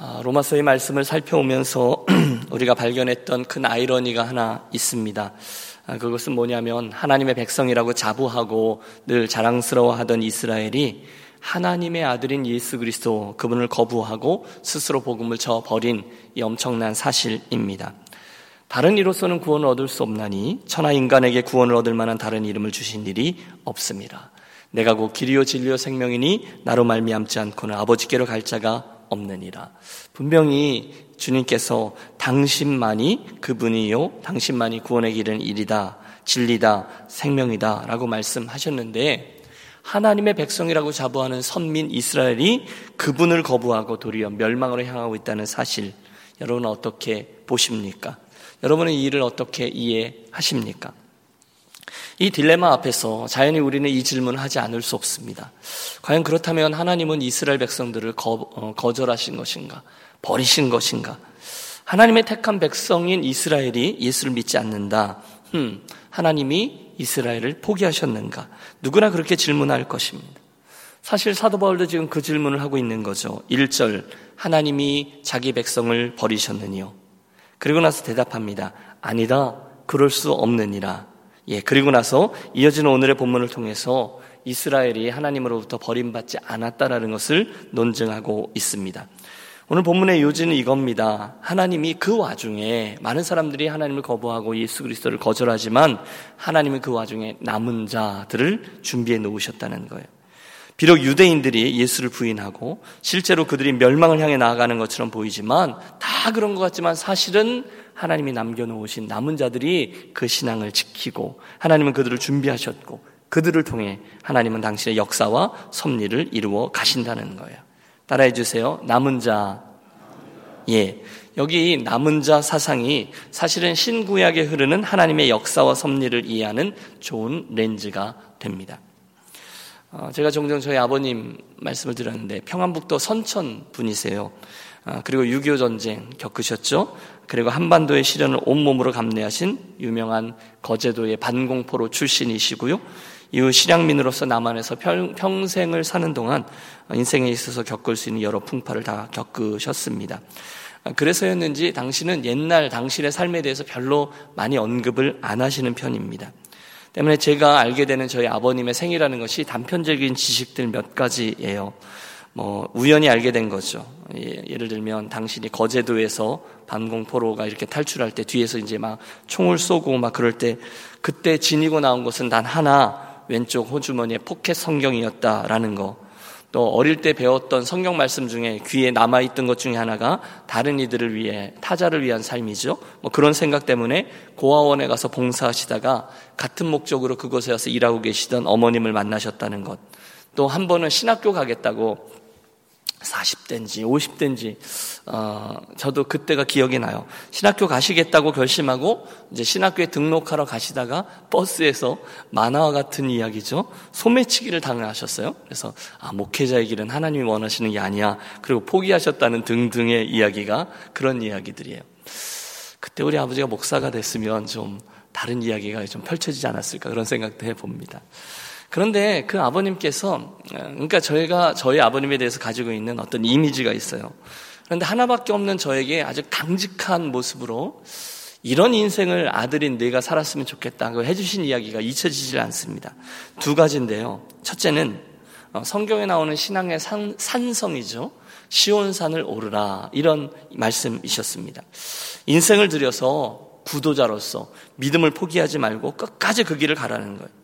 아, 로마서의 말씀을 살펴오면서 우리가 발견했던 큰 아이러니가 하나 있습니다. 아, 그것은 뭐냐면 하나님의 백성이라고 자부하고 늘 자랑스러워하던 이스라엘이 하나님의 아들인 예수 그리스도 그분을 거부하고 스스로 복음을 져 버린 이 엄청난 사실입니다. 다른 이로서는 구원을 얻을 수 없나니 천하 인간에게 구원을 얻을 만한 다른 이름을 주신 일이 없습니다. 내가 곧 길이요 진리요 생명이니 나로 말미암지 않고는 아버지께로 갈 자가 없느니라. 분명히 주님께서 당신만이 그분이요, 당신만이 구원의 길은 일이다, 진리다, 생명이다 라고 말씀하셨는데, 하나님의 백성이라고 자부하는 선민 이스라엘이 그분을 거부하고 도리어 멸망으로 향하고 있다는 사실, 여러분은 어떻게 보십니까? 여러분은 이 일을 어떻게 이해하십니까? 이 딜레마 앞에서 자연히 우리는 이 질문을 하지 않을 수 없습니다. 과연 그렇다면 하나님은 이스라엘 백성들을 거, 어, 거절하신 것인가? 버리신 것인가? 하나님의 택한 백성인 이스라엘이 예수를 믿지 않는다. 음, 하나님이 이스라엘을 포기하셨는가? 누구나 그렇게 질문할 것입니다. 사실 사도 바울도 지금 그 질문을 하고 있는 거죠. 1절, 하나님이 자기 백성을 버리셨느니요. 그리고 나서 대답합니다. 아니다. 그럴 수 없느니라. 예, 그리고 나서 이어지는 오늘의 본문을 통해서 이스라엘이 하나님으로부터 버림받지 않았다라는 것을 논증하고 있습니다. 오늘 본문의 요지는 이겁니다. 하나님이 그 와중에 많은 사람들이 하나님을 거부하고 예수 그리스도를 거절하지만 하나님은 그 와중에 남은 자들을 준비해 놓으셨다는 거예요. 비록 유대인들이 예수를 부인하고 실제로 그들이 멸망을 향해 나아가는 것처럼 보이지만 다 그런 것 같지만 사실은 하나님이 남겨놓으신 남은 자들이 그 신앙을 지키고 하나님은 그들을 준비하셨고 그들을 통해 하나님은 당신의 역사와 섭리를 이루어 가신다는 거예요. 따라해 주세요. 남은 자. 예. 여기 남은 자 사상이 사실은 신구약에 흐르는 하나님의 역사와 섭리를 이해하는 좋은 렌즈가 됩니다. 어, 제가 종종 저희 아버님 말씀을 드렸는데 평안북도 선천 분이세요. 어, 그리고 6.25 전쟁 겪으셨죠? 그리고 한반도의 시련을 온몸으로 감내하신 유명한 거제도의 반공포로 출신이시고요. 이후 실향민으로서 남한에서 평 생을 사는 동안 인생에 있어서 겪을 수 있는 여러 풍파를 다 겪으셨습니다. 어, 그래서였는지 당신은 옛날 당신의 삶에 대해서 별로 많이 언급을 안 하시는 편입니다. 때문에 제가 알게 되는 저희 아버님의 생이라는 것이 단편적인 지식들 몇 가지예요. 뭐 우연히 알게 된 거죠. 예, 예를 들면 당신이 거제도에서 반공포로가 이렇게 탈출할 때 뒤에서 이제 막 총을 쏘고 막 그럴 때 그때 지니고 나온 것은 단 하나 왼쪽 호주머니에 포켓 성경이었다라는 거. 또 어릴 때 배웠던 성경 말씀 중에 귀에 남아 있던 것 중에 하나가 다른 이들을 위해 타자를 위한 삶이죠. 뭐 그런 생각 때문에 고아원에 가서 봉사하시다가 같은 목적으로 그곳에 와서 일하고 계시던 어머님을 만나셨다는 것. 또 한 번은 신학교 가겠다고 40대인지 50대인지 어, 저도 그때가 기억이 나요. 신학교 가시겠다고 결심하고 이제 신학교에 등록하러 가시다가 버스에서 만화와 같은 이야기죠. 소매치기를 당하셨어요. 그래서 아, 목회자의 길은 하나님이 원하시는 게 아니야. 그리고 포기하셨다는 등등의 이야기가 그런 이야기들이에요. 그때 우리 아버지가 목사가 됐으면 좀 다른 이야기가 좀 펼쳐지지 않았을까 그런 생각도 해봅니다. 그런데 그 아버님께서 그러니까 저희가 저희 아버님에 대해서 가지고 있는 어떤 이미지가 있어요. 그런데 하나밖에 없는 저에게 아주 강직한 모습으로 이런 인생을 아들인 내가 살았으면 좋겠다고 해주신 이야기가 잊혀지질 않습니다. 두 가지인데요. 첫째는 어, 성경에 나오는 신앙의 산, 산성이죠. 시온산을 오르라 이런 말씀이셨습니다. 인생을 들여서 구도자로서 믿음을 포기하지 말고 끝까지 그 길을 가라는 거예요.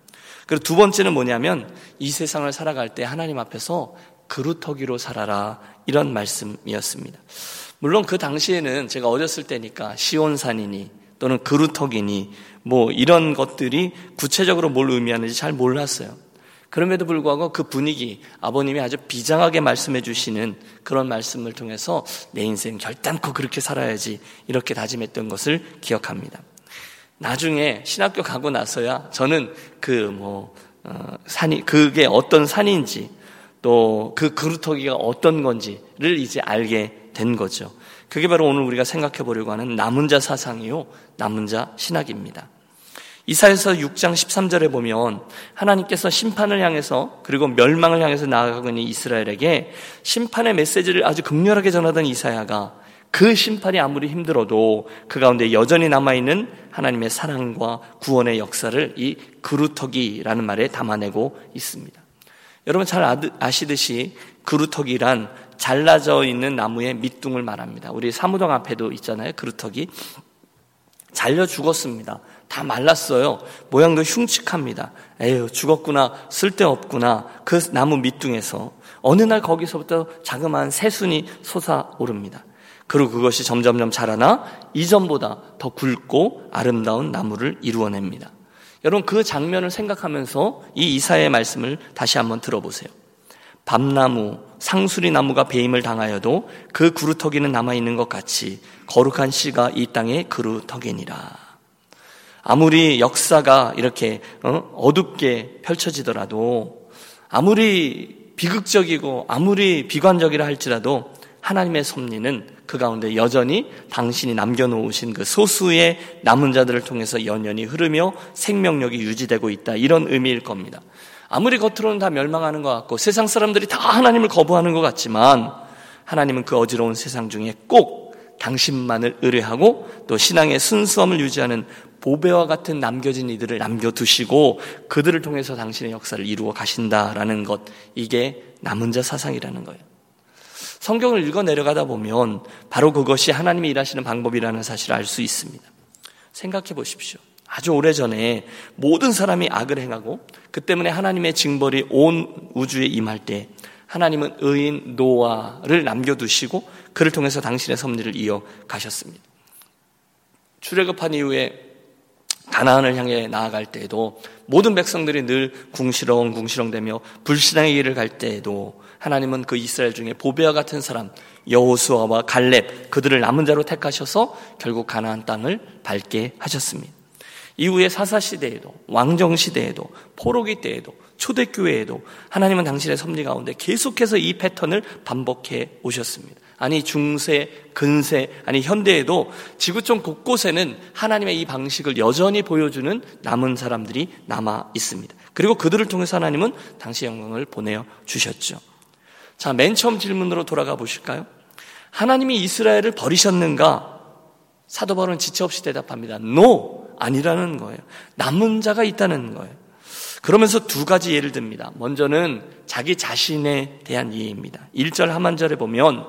그리고 두 번째는 뭐냐면 이 세상을 살아갈 때 하나님 앞에서 그루터기로 살아라 이런 말씀이었습니다. 물론 그 당시에는 제가 어렸을 때니까 시온산이니 또는 그루터기니 뭐 이런 것들이 구체적으로 뭘 의미하는지 잘 몰랐어요. 그럼에도 불구하고 그 분위기, 아버님이 아주 비장하게 말씀해 주시는 그런 말씀을 통해서 내 인생 결단코 그렇게 살아야지 이렇게 다짐했던 것을 기억합니다. 나중에 신학교 가고 나서야 저는 그뭐 어, 산이 그게 어떤 산인지 또 그 그루터기가 어떤 건지를 이제 알게 된 거죠. 그게 바로 오늘 우리가 생각해 보려고 하는 남은 자 사상이요, 남은 자 신학입니다. 이사에서 6장 13절에 보면 하나님께서 심판을 향해서 그리고 멸망을 향해서 나아가고 있는 이스라엘에게 심판의 메시지를 아주 극렬하게 전하던 이사야가 그 심판이 아무리 힘들어도 그 가운데 여전히 남아있는 하나님의 사랑과 구원의 역사를 이 그루터기라는 말에 담아내고 있습니다. 여러분 잘 아시듯이 그루터기란 잘라져 있는 나무의 밑둥을 말합니다. 우리 사무동 앞에도 있잖아요. 그루터기. 잘려 죽었습니다. 다 말랐어요. 모양도 흉측합니다. 에휴, 죽었구나. 쓸데없구나. 그 나무 밑둥에서 어느 날 거기서부터 자그마한 새순이 솟아오릅니다. 그리고 그것이 점점점 자라나 이전보다 더 굵고 아름다운 나무를 이루어냅니다. 여러분 그 장면을 생각하면서 이 이사의 말씀을 다시 한번 들어보세요. 밤나무, 상수리 나무가 배임을 당하여도 그 그루터기는 남아있는 것 같이 거룩한 씨가 이 땅에 그루터기니라. 아무리 역사가 이렇게 어? 둡게 펼쳐지더라도 아무리 비극적이고 아무리 비관적이라 할지라도 하나님의 섭리는 그 가운데 여전히 당신이 남겨놓으신 그 소수의 남은 자들을 통해서 연연히 흐르며 생명력이 유지되고 있다. 이런 의미일 겁니다. 아무리 겉으로는 다 멸망하는 것 같고 세상 사람들이 다 하나님을 거부하는 것 같지만 하나님은 그 어지러운 세상 중에 꼭 당신만을 의뢰하고 또 신앙의 순수함을 유지하는 보배와 같은 남겨진 이들을 남겨두시고 그들을 통해서 당신의 역사를 이루어 가신다라는 것 이게 남은 자 사상이라는 거예요. 성경을 읽어 내려가다 보면 바로 그것이 하나님이 일하시는 방법이라는 사실을 알 수 있습니다. 생각해 보십시오. 아주 오래 전에 모든 사람이 악을 행하고 그 때문에 하나님의 징벌이 온 우주에 임할 때 하나님은 의인 노아를 남겨두시고 그를 통해서 당신의 섭리를 이어 가셨습니다. 출애굽한 이후에 가나안을 향해 나아갈 때에도 모든 백성들이 늘 궁시렁 궁시렁대며 불신앙의 길을 갈 때에도 하나님은 그 이스라엘 중에 보배와 같은 사람 여호수아와 갈렙 그들을 남은 자로 택하셔서 결국 가나안 땅을 밟게 하셨습니다. 이후에 사사 시대에도 왕정 시대에도 포로기 때에도 초대교회에도 하나님은 당신의 섭리 가운데 계속해서 이 패턴을 반복해 오셨습니다. 아니 중세, 근세, 아니 현대에도 지구촌 곳곳에는 하나님의 이 방식을 여전히 보여주는 남은 사람들이 남아 있습니다. 그리고 그들을 통해서 하나님은 당시 영광을 보내어 주셨죠. 자, 맨 처음 질문으로 돌아가 보실까요? 하나님이 이스라엘을 버리셨는가? 사도 바울은 지체 없이 대답합니다. No! 아니라는 거예요. 남은 자가 있다는 거예요. 그러면서 두 가지 예를 듭니다. 먼저는 자기 자신에 대한 이해입니다. 1절 하만절에 보면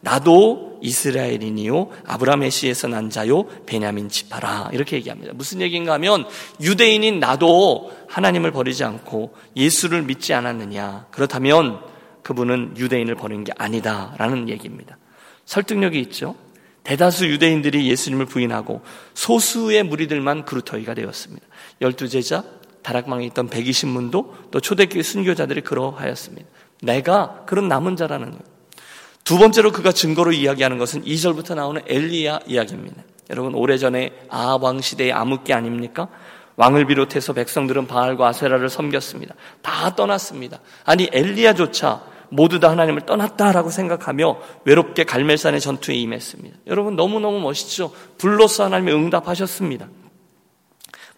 나도 이스라엘이니요 아브라함의 씨에서 난 자요 베냐민 지파라 이렇게 얘기합니다. 무슨 얘기인가 하면 유대인인 나도 하나님을 버리지 않고 예수를 믿지 않았느냐. 그렇다면 그분은 유대인을 버린 게 아니다라는 얘기입니다. 설득력이 있죠. 대다수 유대인들이 예수님을 부인하고 소수의 무리들만 그루터기가 되었습니다. 열두 제자, 다락방에 있던 120문도 또 초대교회 순교자들이 그러하였습니다. 내가 그런 남은 자라는 거예요. 두 번째로 그가 증거로 이야기하는 것은 2절부터 나오는 엘리야 이야기입니다. 여러분 오래전에 아합 왕 시대의 암흑기 아닙니까? 왕을 비롯해서 백성들은 바알과 아세라를 섬겼습니다. 다 떠났습니다. 아니 엘리야조차 모두 다 하나님을 떠났다라고 생각하며 외롭게 갈멜산의 전투에 임했습니다. 여러분 너무너무 멋있죠? 불로서 하나님이 응답하셨습니다.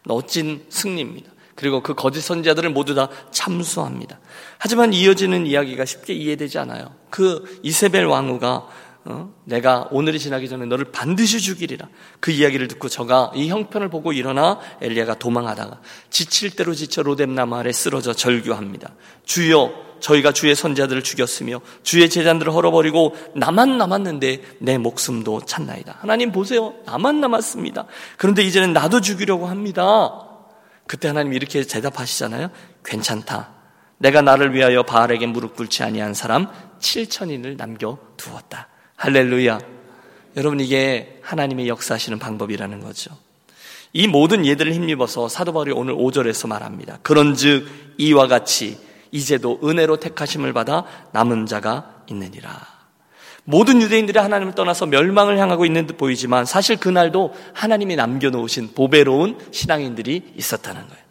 멋진 승리입니다. 그리고 그 거짓 선지자들을 모두 다 참수합니다. 하지만 이어지는 이야기가 쉽게 이해되지 않아요. 그 이세벨 왕후가 어? 내가 오늘이 지나기 전에 너를 반드시 죽이리라. 그 이야기를 듣고 저가 이 형편을 보고 일어나 엘리야가 도망하다가 지칠 대로 지쳐 로뎀나무 아래 쓰러져 절규합니다. 주여 저희가 주의 선자들을 죽였으며 주의 제자들을 헐어버리고 나만 남았는데 내 목숨도 찾나이다. 하나님 보세요. 나만 남았습니다. 그런데 이제는 나도 죽이려고 합니다. 그때 하나님 이렇게 대답하시잖아요. 괜찮다. 내가 나를 위하여 바알에게 무릎 꿇지 아니한 사람 7천인을 남겨 두었다. 할렐루야. 여러분 이게 하나님의 역사하시는 방법이라는 거죠. 이 모든 예들을 힘입어서 사도 바울이 오늘 5절에서 말합니다. 그런즉 이와 같이 이제도 은혜로 택하심을 받아 남은 자가 있느니라. 모든 유대인들이 하나님을 떠나서 멸망을 향하고 있는 듯 보이지만 사실 그날도 하나님이 남겨놓으신 보배로운 신앙인들이 있었다는 거예요.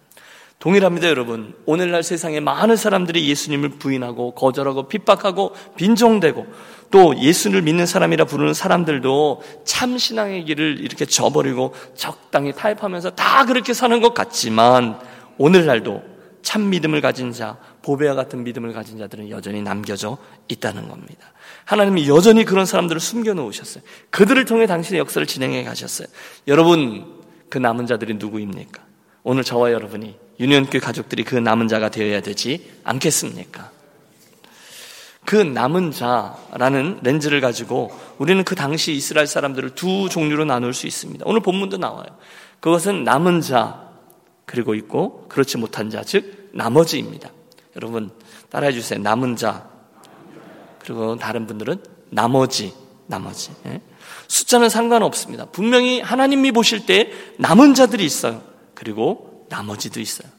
동일합니다, 여러분. 오늘날 세상에 많은 사람들이 예수님을 부인하고 거절하고 핍박하고 빈정대고 또 예수를 믿는 사람이라 부르는 사람들도 참 신앙의 길을 이렇게 저버리고 적당히 타협하면서 다 그렇게 사는 것 같지만 오늘날도 참 믿음을 가진 자, 보배와 같은 믿음을 가진 자들은 여전히 남겨져 있다는 겁니다. 하나님이 여전히 그런 사람들을 숨겨 놓으셨어요. 그들을 통해 당신의 역사를 진행해 가셨어요. 여러분, 그 남은 자들이 누구입니까? 오늘 저와 여러분이 유년교 가족들이 그 남은 자가 되어야 되지 않겠습니까? 그 남은 자라는 렌즈를 가지고 우리는 그 당시 이스라엘 사람들을 두 종류로 나눌 수 있습니다. 오늘 본문도 나와요. 그것은 남은 자 그리고 있고 그렇지 못한 자, 즉 나머지입니다. 여러분 따라해 주세요. 남은 자 그리고 다른 분들은 나머지, 나머지. 예? 숫자는 상관없습니다. 분명히 하나님이 보실 때 남은 자들이 있어요. 그리고 나머지도 있어요.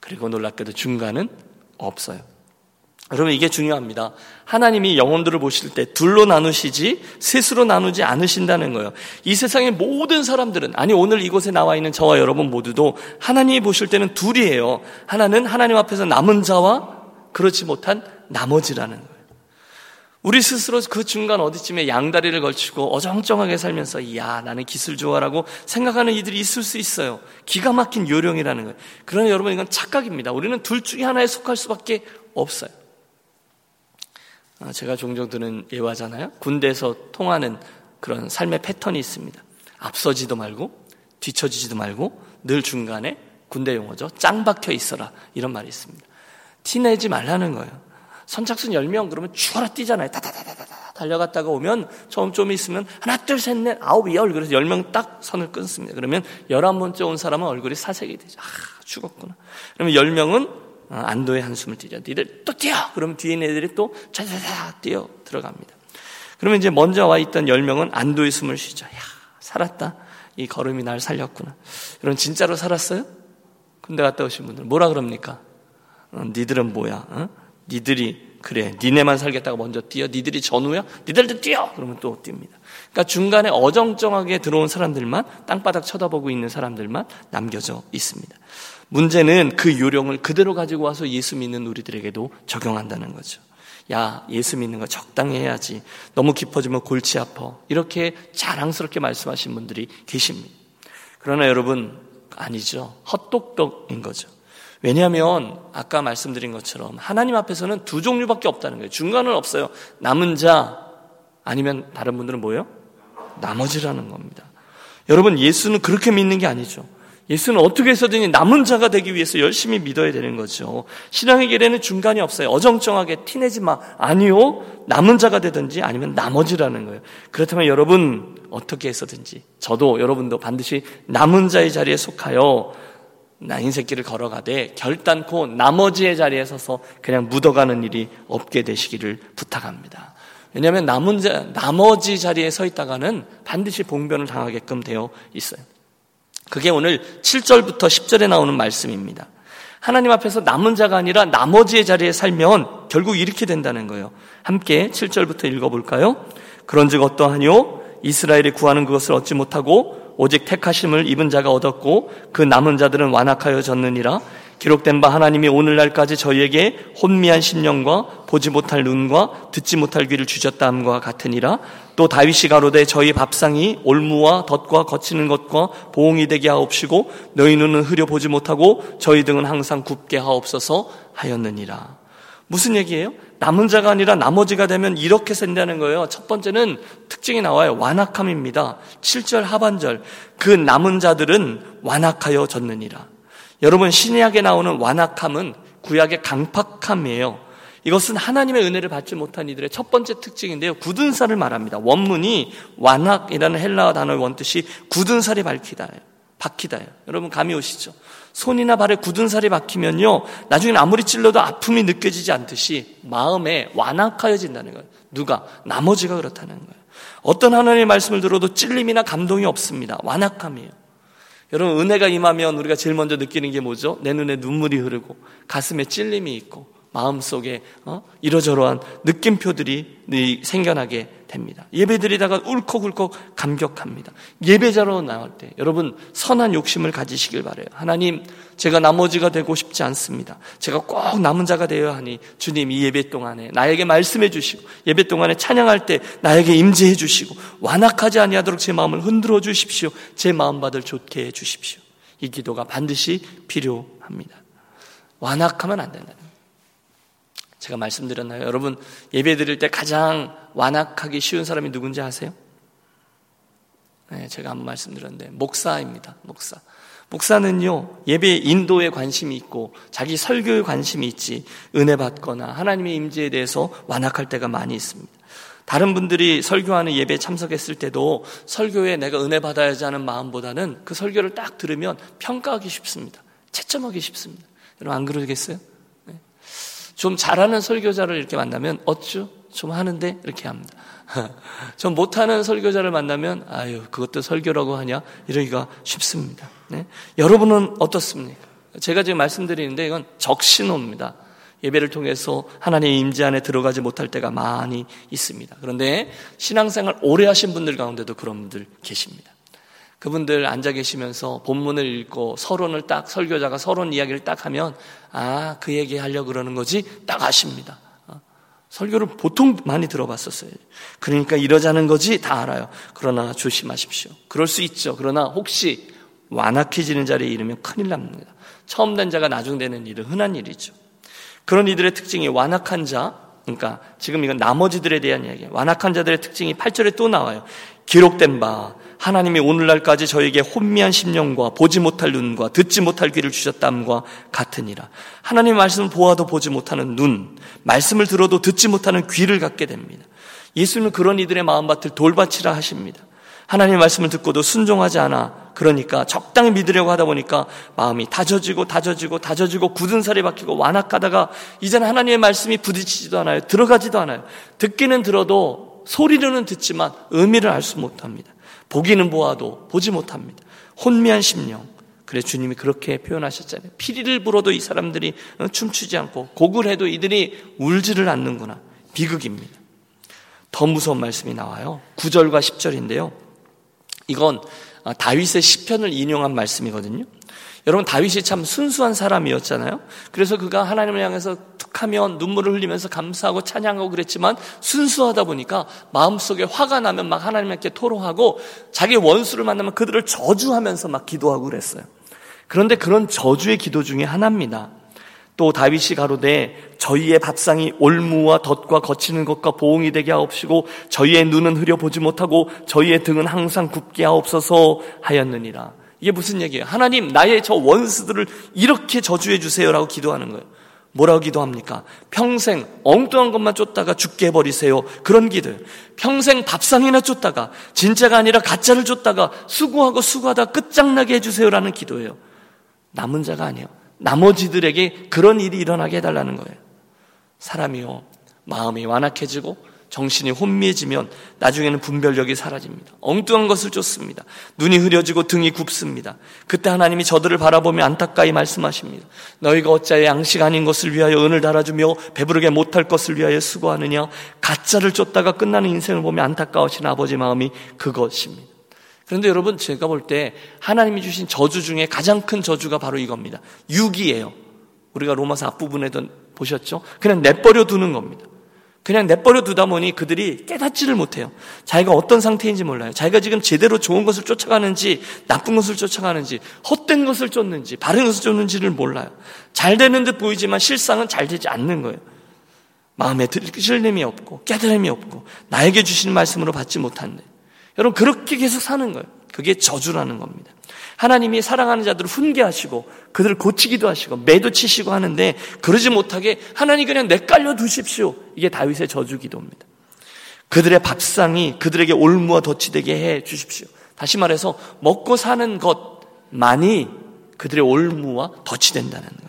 그리고 놀랍게도 중간은 없어요. 여러분 이게 중요합니다. 하나님이 영혼들을 보실 때 둘로 나누시지 셋으로 나누지 않으신다는 거예요. 이 세상의 모든 사람들은 아니 오늘 이곳에 나와 있는 저와 여러분 모두도 하나님이 보실 때는 둘이에요. 하나는 하나님 앞에서 남은 자와 그렇지 못한 나머지라는 거예요. 우리 스스로 그 중간 어디쯤에 양다리를 걸치고 어정쩡하게 살면서 이야 나는 기술 좋아라고 생각하는 이들이 있을 수 있어요. 기가 막힌 요령이라는 거예요. 그러나 여러분 이건 착각입니다. 우리는 둘 중에 하나에 속할 수밖에 없어요. 아, 제가 종종 드는 예화잖아요. 군대에서 통하는 그런 삶의 패턴이 있습니다. 앞서지도 말고 뒤처지지도 말고 늘 중간에 군대 용어죠. 짱 박혀 있어라 이런 말이 있습니다. 티 내지 말라는 거예요. 선착순 10명 그러면 죽어라 뛰잖아요. 다다다다다 달려갔다가 오면 처음 좀 있으면 하나 둘 셋 넷 아홉 열 그래서 10명 딱 선을 끊습니다. 그러면 11번째 온 사람은 얼굴이 사색이 되죠. 아 죽었구나. 그러면 10명은 안도의 한숨을 뛰죠. 니들 또 뛰어! 그러면 뒤에 있는 애들이 또 자자자 뛰어 들어갑니다. 그러면 이제 먼저 와 있던 10명은 안도의 숨을 쉬죠. 야 살았다. 이 걸음이 날 살렸구나. 여러분 진짜로 살았어요? 군대 갔다 오신 분들 뭐라 그럽니까? 어, 니들은 뭐야? 어? 니들이 그래 니네만 살겠다고 먼저 뛰어 니들이 전우야 니들도 뛰어 그러면 또 뜁니다 그러니까 중간에 어정쩡하게 들어온 사람들만 땅바닥 쳐다보고 있는 사람들만 남겨져 있습니다 문제는 그 요령을 그대로 가지고 와서 예수 믿는 우리들에게도 적용한다는 거죠 야 예수 믿는 거 적당히 해야지 너무 깊어지면 골치 아파 이렇게 자랑스럽게 말씀하신 분들이 계십니다 그러나 여러분 아니죠 헛똑똑인 거죠 왜냐하면 아까 말씀드린 것처럼 하나님 앞에서는 두 종류밖에 없다는 거예요. 중간은 없어요. 남은 자 아니면 다른 분들은 뭐예요? 나머지라는 겁니다. 여러분 예수는 그렇게 믿는 게 아니죠. 예수는 어떻게 해서든지 남은 자가 되기 위해서 열심히 믿어야 되는 거죠. 신앙의 길에는 중간이 없어요. 어정쩡하게 티내지 마. 아니요. 남은 자가 되든지 아니면 나머지라는 거예요. 그렇다면 여러분 어떻게 해서든지 저도 여러분도 반드시 남은 자의 자리에 속하여 나 인생 길을 걸어가되 결단코 나머지의 자리에 서서 그냥 묻어가는 일이 없게 되시기를 부탁합니다. 왜냐하면 남은 자, 나머지 자리에 서 있다가는 반드시 봉변을 당하게끔 되어 있어요. 그게 오늘 7절부터 10절에 나오는 말씀입니다. 하나님 앞에서 남은 자가 아니라 나머지의 자리에 살면 결국 이렇게 된다는 거예요. 함께 7절부터 읽어볼까요? 그런즉 어떠하뇨? 이스라엘이 구하는 그것을 얻지 못하고 오직 택하심을 입은 자가 얻었고 그 남은 자들은 완악하여 졌느니라 기록된 바 하나님이 오늘날까지 저희에게 혼미한 심령과 보지 못할 눈과 듣지 못할 귀를 주셨다함과 같으니라 또 다윗이 가로되 저희 밥상이 올무와 덫과 거치는 것과 보응이 되게 하옵시고 너희 눈은 흐려 보지 못하고 저희 등은 항상 굽게 하옵소서 하였느니라 무슨 얘기예요? 남은 자가 아니라 나머지가 되면 이렇게 된다는 거예요. 첫 번째는 특징이 나와요. 완악함입니다. 7절 하반절. 그 남은 자들은 완악하여 졌느니라. 여러분, 신약에 나오는 완악함은 구약의 강팍함이에요. 이것은 하나님의 은혜를 받지 못한 이들의 첫 번째 특징인데요. 굳은 살을 말합니다. 원문이 완악이라는 헬라어 단어의 원뜻이 굳은 살이 밝히다예요. 박히다예요. 여러분 감이 오시죠? 손이나 발에 굳은 살이 박히면요, 나중에 아무리 찔러도 아픔이 느껴지지 않듯이 마음에 완악하여진다는 거예요. 누가? 나머지가 그렇다는 거예요. 어떤 하나님의 말씀을 들어도 찔림이나 감동이 없습니다. 완악함이에요. 여러분, 은혜가 임하면 우리가 제일 먼저 느끼는 게 뭐죠? 내 눈에 눈물이 흐르고, 가슴에 찔림이 있고, 마음속에 어? 이러저러한 느낌표들이 생겨나게 됩니다. 예배드리다가 울컥울컥 감격합니다. 예배자로 나올 때 여러분 선한 욕심을 가지시길 바래요. 하나님 제가 나머지가 되고 싶지 않습니다. 제가 꼭 남은 자가 되어야 하니 주님 이 예배 동안에 나에게 말씀해 주시고 예배 동안에 찬양할 때 나에게 임재해 주시고 완악하지 아니하도록 제 마음을 흔들어 주십시오. 제 마음받을 좋게 해 주십시오. 이 기도가 반드시 필요합니다. 완악하면 안 된다. 제가 말씀드렸나요? 여러분 예배 드릴 때 가장 완악하기 쉬운 사람이 누군지 아세요? 네, 제가 한번 말씀드렸는데 목사입니다. 목사. 목사는요 예배 인도에 관심이 있고 자기 설교에 관심이 있지 은혜 받거나 하나님의 임재에 대해서 완악할 때가 많이 있습니다. 다른 분들이 설교하는 예배에 참석했을 때도 설교에 내가 은혜 받아야지 하는 마음보다는 그 설교를 딱 들으면 평가하기 쉽습니다. 채점하기 쉽습니다. 여러분 안 그러겠어요? 좀 잘하는 설교자를 이렇게 만나면 어쭈? 좀 하는데 이렇게 합니다. 좀 못하는 설교자를 만나면 아유 그것도 설교라고 하냐 이러기가 쉽습니다. 네? 여러분은 어떻습니까? 제가 지금 말씀드리는데 이건 적신호입니다. 예배를 통해서 하나님의 임재 안에 들어가지 못할 때가 많이 있습니다. 그런데 신앙생활 오래 하신 분들 가운데도 그런 분들 계십니다. 그분들 앉아 계시면서 본문을 읽고 서론을 딱 설교자가 서론 이야기를 딱 하면 아 그 얘기 하려고 그러는 거지 딱 아십니다. 어? 설교를 보통 많이 들어봤었어요. 그러니까 이러자는 거지 다 알아요. 그러나 조심하십시오. 그럴 수 있죠. 그러나 혹시 완악해지는 자리에 이르면 큰일 납니다. 처음 된 자가 나중 되는 일은 흔한 일이죠. 그런 이들의 특징이 완악한 자, 그러니까 지금 이건 나머지들에 대한 이야기예요. 완악한 자들의 특징이 8절에 또 나와요. 기록된 바 하나님이 오늘날까지 저에게 혼미한 심령과 보지 못할 눈과 듣지 못할 귀를 주셨담과 같으니라. 하나님 말씀을 보아도 보지 못하는 눈, 말씀을 들어도 듣지 못하는 귀를 갖게 됩니다. 예수님은 그런 이들의 마음밭을 돌밭이라 하십니다. 하나님의 말씀을 듣고도 순종하지 않아. 그러니까 적당히 믿으려고 하다 보니까 마음이 다져지고 다져지고 다져지고 굳은 살이 박히고 완악하다가 이제는 하나님의 말씀이 부딪히지도 않아요. 들어가지도 않아요. 듣기는 들어도 소리로는 듣지만 의미를 알 수 못합니다. 보기는 보아도 보지 못합니다. 혼미한 심령. 그래 주님이 그렇게 표현하셨잖아요. 피리를 불어도 이 사람들이 어, 춤추지 않고 곡을 해도 이들이 울지를 않는구나. 비극입니다. 더 무서운 말씀이 나와요. 9절과 10절인데요. 이건 어, 다윗의 시편을 인용한 말씀이거든요. 여러분 다윗이 참 순수한 사람이었잖아요. 그래서 그가 하나님을 향해서 툭하면 눈물을 흘리면서 감사하고 찬양하고 그랬지만 순수하다 보니까 마음속에 화가 나면 막 하나님께 토로하고 자기 원수를 만나면 그들을 저주하면서 막 기도하고 그랬어요. 그런데 그런 저주의 기도 중에 하나입니다. 또 다윗이 가로되 저희의 밥상이 올무와 덫과 거치는 것과 보응이 되게 하옵시고 저희의 눈은 흐려 보지 못하고 저희의 등은 항상 굽게 하옵소서 하였느니라. 이게 무슨 얘기예요? 하나님, 나의 저 원수들을 이렇게 저주해 주세요라고 기도하는 거예요. 뭐라고 기도합니까? 평생 엉뚱한 것만 쫓다가 죽게 해버리세요. 그런 기도. 평생 밥상이나 쫓다가 진짜가 아니라 가짜를 쫓다가 수고하고 수고하다 끝장나게 해주세요라는 기도예요. 남은 자가 아니에요. 나머지들에게 그런 일이 일어나게 해달라는 거예요. 사람이요. 마음이 완악해지고 정신이 혼미해지면 나중에는 분별력이 사라집니다. 엉뚱한 것을 쫓습니다. 눈이 흐려지고 등이 굽습니다. 그때 하나님이 저들을 바라보며 안타까이 말씀하십니다. 너희가 어찌하여 양식 아닌 것을 위하여 은을 달아주며 배부르게 못할 것을 위하여 수고하느냐? 가짜를 쫓다가 끝나는 인생을 보며 안타까우신 아버지 마음이 그것입니다. 그런데 여러분 제가 볼 때 하나님이 주신 저주 중에 가장 큰 저주가 바로 이겁니다. 유기예요. 우리가 로마서 앞부분에도 보셨죠? 그냥 내버려 두는 겁니다. 그냥 내버려 두다 보니 그들이 깨닫지를 못해요. 자기가 어떤 상태인지 몰라요. 자기가 지금 제대로 좋은 것을 쫓아가는지 나쁜 것을 쫓아가는지 헛된 것을 쫓는지 바른 것을 쫓는지를 몰라요. 잘 되는 듯 보이지만 실상은 잘 되지 않는 거예요. 마음에 들실림이 없고 깨달음이 없고 나에게 주시는 말씀으로 받지 못한데 여러분 그렇게 계속 사는 거예요. 그게 저주라는 겁니다. 하나님이 사랑하는 자들을 훈계하시고 그들을 고치기도 하시고 매도 치시고 하는데 그러지 못하게 하나님 그냥 내깔려 두십시오. 이게 다윗의 저주 기도입니다. 그들의 밥상이 그들에게 올무와 덫이 되게 해 주십시오. 다시 말해서 먹고 사는 것만이 그들의 올무와 덫이 된다는 거예요.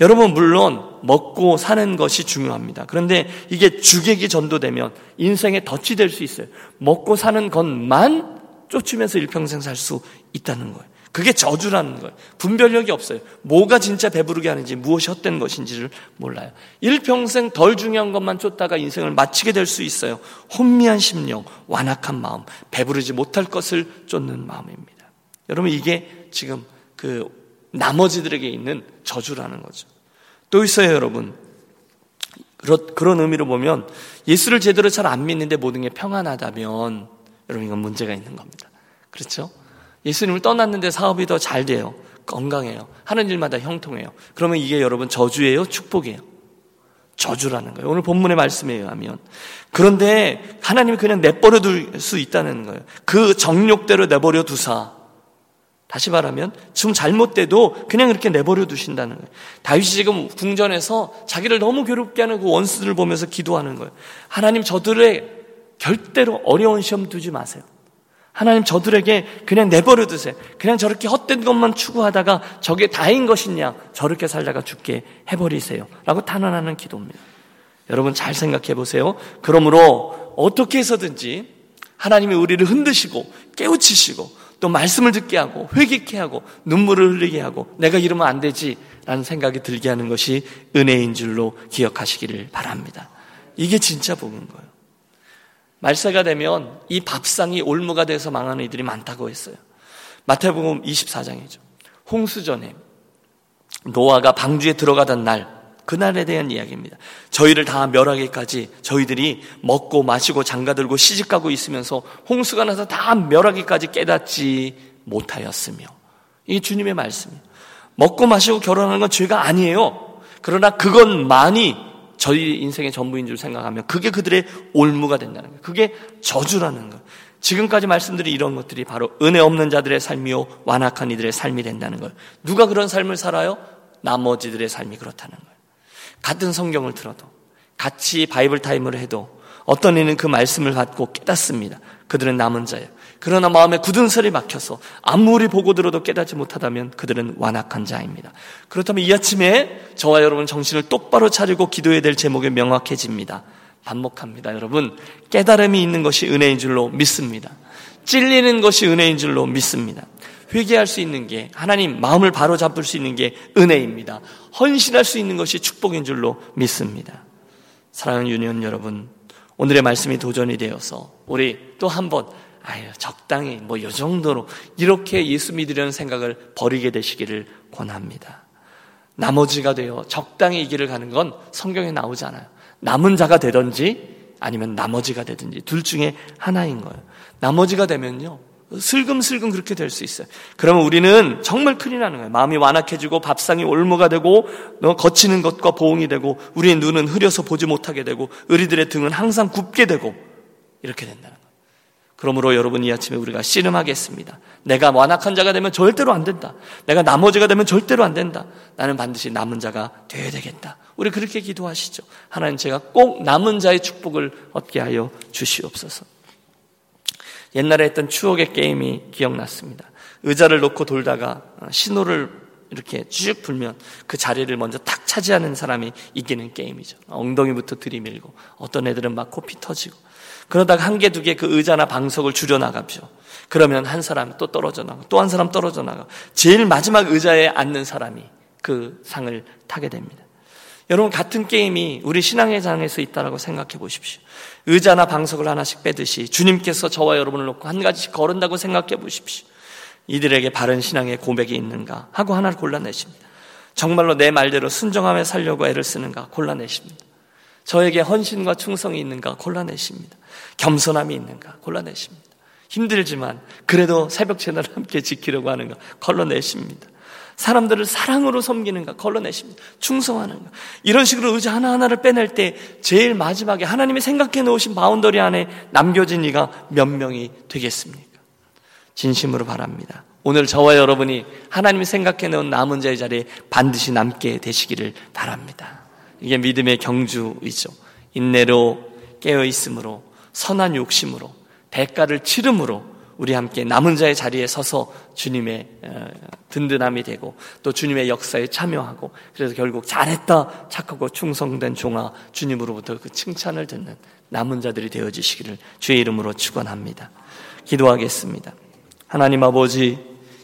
여러분 물론 먹고 사는 것이 중요합니다. 그런데 이게 주객이 전도되면 인생의 덫이 될수 있어요. 먹고 사는 것만 쫓으면서 일평생 살 수 있다는 거예요. 그게 저주라는 거예요. 분별력이 없어요. 뭐가 진짜 배부르게 하는지 무엇이 헛된 것인지를 몰라요. 일평생 덜 중요한 것만 쫓다가 인생을 마치게 될 수 있어요. 혼미한 심령, 완악한 마음, 배부르지 못할 것을 쫓는 마음입니다. 여러분 이게 지금 그 나머지들에게 있는 저주라는 거죠. 또 있어요, 여러분. 그런 의미로 보면 예수를 제대로 잘 안 믿는데 모든 게 평안하다면 여러분 이건 문제가 있는 겁니다. 그렇죠? 예수님을 떠났는데 사업이 더 잘 돼요. 건강해요. 하는 일마다 형통해요. 그러면 이게 여러분 저주예요? 축복이에요? 저주라는 거예요. 오늘 본문의 말씀에 의하면. 그런데 하나님이 그냥 내버려 둘 수 있다는 거예요. 그 정욕대로 내버려 두사. 다시 말하면 지금 잘못돼도 그냥 이렇게 내버려 두신다는 거예요. 다윗이 지금 궁전에서 자기를 너무 괴롭게 하는 그 원수들을 보면서 기도하는 거예요. 하나님 저들의 절대로 어려운 시험 두지 마세요. 하나님 저들에게 그냥 내버려 두세요. 그냥 저렇게 헛된 것만 추구하다가 저게 다인 것이냐 저렇게 살다가 죽게 해버리세요. 라고 탄원하는 기도입니다. 여러분 잘 생각해 보세요. 그러므로 어떻게 해서든지 하나님이 우리를 흔드시고 깨우치시고 또 말씀을 듣게 하고 회개케 하고 눈물을 흘리게 하고 내가 이러면 안 되지 라는 생각이 들게 하는 것이 은혜인 줄로 기억하시기를 바랍니다. 이게 진짜 복인 거예요. 말세가 되면 이 밥상이 올무가 돼서 망하는 이들이 많다고 했어요. 마태복음 24장이죠. 홍수 전에 노아가 방주에 들어가던 날 그날에 대한 이야기입니다. 저희를 다 멸하기까지 저희들이 먹고 마시고 장가들고 시집가고 있으면서 홍수가 나서 다 멸하기까지 깨닫지 못하였으며 이게 주님의 말씀이에요. 먹고 마시고 결혼하는 건 죄가 아니에요. 그러나 그것만이 저희 인생의 전부인 줄 생각하면 그게 그들의 올무가 된다는 거예요. 그게 저주라는 거예요. 지금까지 말씀드린 이런 것들이 바로 은혜 없는 자들의 삶이요 완악한 이들의 삶이 된다는 거예요. 누가 그런 삶을 살아요? 나머지들의 삶이 그렇다는 거예요. 같은 성경을 들어도 같이 Bible time을 해도 어떤 이는 그 말씀을 받고 깨닫습니다. 그들은 남은 자예요. 그러나 마음에 굳은 살이 막혀서 아무리 보고 들어도 깨닫지 못하다면 그들은 완악한 자입니다. 그렇다면 이 아침에 저와 여러분 정신을 똑바로 차리고 기도해야 될 제목이 명확해집니다. 반복합니다. 여러분, 깨달음이 있는 것이 은혜인 줄로 믿습니다. 찔리는 것이 은혜인 줄로 믿습니다. 회개할 수 있는 게 하나님 마음을 바로 잡을 수 있는 게 은혜입니다. 헌신할 수 있는 것이 축복인 줄로 믿습니다. 사랑하는 유니온 여러분, 오늘의 말씀이 도전이 되어서 우리 또 한 번 아유 적당히 뭐이 정도로 이렇게 예수 믿으려는 생각을 버리게 되시기를 권합니다. 나머지가 되어 적당히 이 길을 가는 건 성경에 나오지 않아요. 남은 자가 되든지 아니면 나머지가 되든지 둘 중에 하나인 거예요. 나머지가 되면요. 슬금슬금 그렇게 될 수 있어요. 그러면 우리는 정말 큰일 나는 거예요. 마음이 완악해지고 밥상이 올무가 되고 너 거치는 것과 보응이 되고 우리의 눈은 흐려서 보지 못하게 되고 우리들의 등은 항상 굽게 되고 이렇게 된다는 거예요. 그러므로 여러분 이 아침에 우리가 씨름하겠습니다. 내가 완악한 자가 되면 절대로 안 된다. 내가 나머지가 되면 절대로 안 된다. 나는 반드시 남은 자가 되어야 되겠다. 우리 그렇게 기도하시죠. 하나님 제가 꼭 남은 자의 축복을 얻게 하여 주시옵소서. 옛날에 했던 추억의 게임이 기억났습니다. 의자를 놓고 돌다가 신호를 이렇게 쭉 불면 그 자리를 먼저 딱 차지하는 사람이 이기는 게임이죠. 엉덩이부터 들이밀고 어떤 애들은 막 코피 터지고 그러다가 한 개, 두 개 그 의자나 방석을 줄여나가죠. 그러면 한 사람 또 떨어져 나가, 또 한 사람 떨어져 나가. 제일 마지막 의자에 앉는 사람이 그 상을 타게 됩니다. 여러분 같은 게임이 우리 신앙의 장에서 있다라고 생각해 보십시오. 의자나 방석을 하나씩 빼듯이 주님께서 저와 여러분을 놓고 한 가지씩 거른다고 생각해 보십시오. 이들에게 바른 신앙의 고백이 있는가 하고 하나를 골라내십니다. 정말로 내 말대로 순정하며 살려고 애를 쓰는가 골라내십니다. 저에게 헌신과 충성이 있는가 골라내십니다. 겸손함이 있는가 골라내십니다. 힘들지만 그래도 새벽 제단을 함께 지키려고 하는가 걸러내십니다. 사람들을 사랑으로 섬기는가 걸러내십니다. 충성하는가. 이런 식으로 의자 하나하나를 빼낼 때 제일 마지막에 하나님이 생각해 놓으신 boundary 안에 남겨진 이가 몇 명이 되겠습니까? 진심으로 바랍니다. 오늘 저와 여러분이 하나님이 생각해 놓은 남은 자의 자리에 반드시 남게 되시기를 바랍니다. 이게 믿음의 경주이죠. 인내로 깨어 있으므로 선한 욕심으로 대가를 치름으로 우리 함께 남은 자의 자리에 서서 주님의 어, 든든함이 되고 또 주님의 역사에 참여하고 그래서 결국 잘했다 착하고 충성된 종아 주님으로부터 그 칭찬을 듣는 남은 자들이 되어지시기를 주의 이름으로 축원합니다. 기도하겠습니다. 하나님 아버지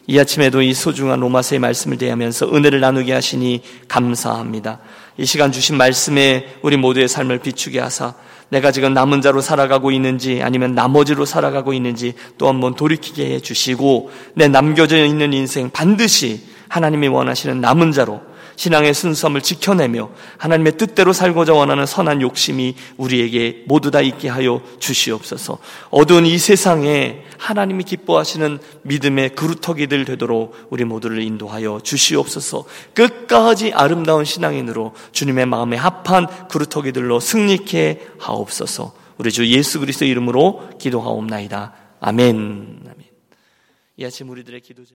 이 아침에도 이 소중한 로마서의 말씀을 대하면서 은혜를 나누게 하시니 감사합니다. 이 시간 주신 말씀에 우리 모두의 삶을 비추게 하사 내가 지금 남은 자로 살아가고 있는지 아니면 나머지로 살아가고 있는지 또 한번 돌이키게 해 주시고 내 남겨져 있는 인생 반드시 하나님이 원하시는 남은 자로 신앙의 순수함을 지켜내며 하나님의 뜻대로 살고자 원하는 선한 욕심이 우리에게 모두 다 있게 하여 주시옵소서. 어두운 이 세상에 하나님이 기뻐하시는 믿음의 그루터기들 되도록 우리 모두를 인도하여 주시옵소서. 끝까지 아름다운 신앙인으로 주님의 마음에 합한 그루터기들로 승리케 하옵소서. 우리 주 예수 그리스도 이름으로 기도하옵나이다. 아멘. 아멘. 이 아침 우리들의 기도